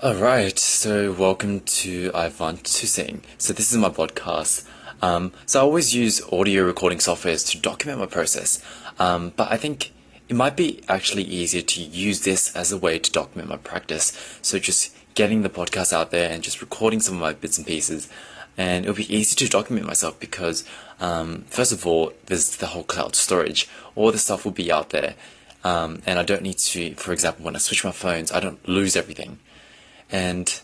Alright, so welcome to I Want to Sing. So this is my podcast. Um, so I always use audio recording softwares to document my process, um, but I think it might be actually easier to use this as a way to document my practice. So just getting the podcast out there and just recording some of my bits and pieces. And it'll be easy to document myself because, um, first of all, there's the whole cloud storage. All the stuff will be out there. Um, and I don't need to, for example, when I switch my phones, I don't lose everything. And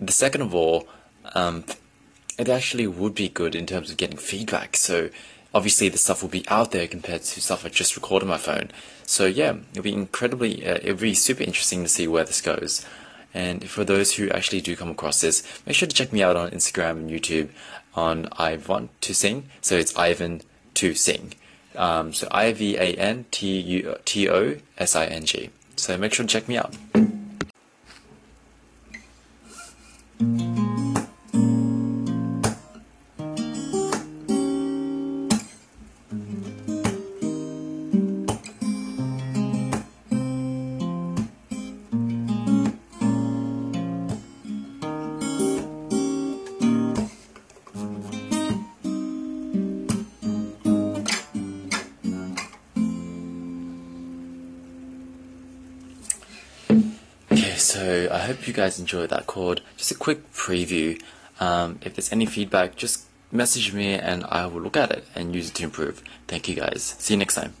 the second of all, um, it actually would be good in terms of getting feedback. So obviously the stuff will be out there compared to stuff I just recorded on my phone. So yeah, it'll be incredibly, uh, it'll be super interesting to see where this goes. And for those who actually do come across this, make sure to check me out on Instagram and YouTube on I Want to Sing. So it's Ivan to Sing. Um, so I V A N T U T O S I N G. So make sure to check me out. So I hope you guys enjoyed that chord. Just a quick preview. Um, if there's any feedback, just message me and I will look at it and use it to improve. Thank you guys. See you next time.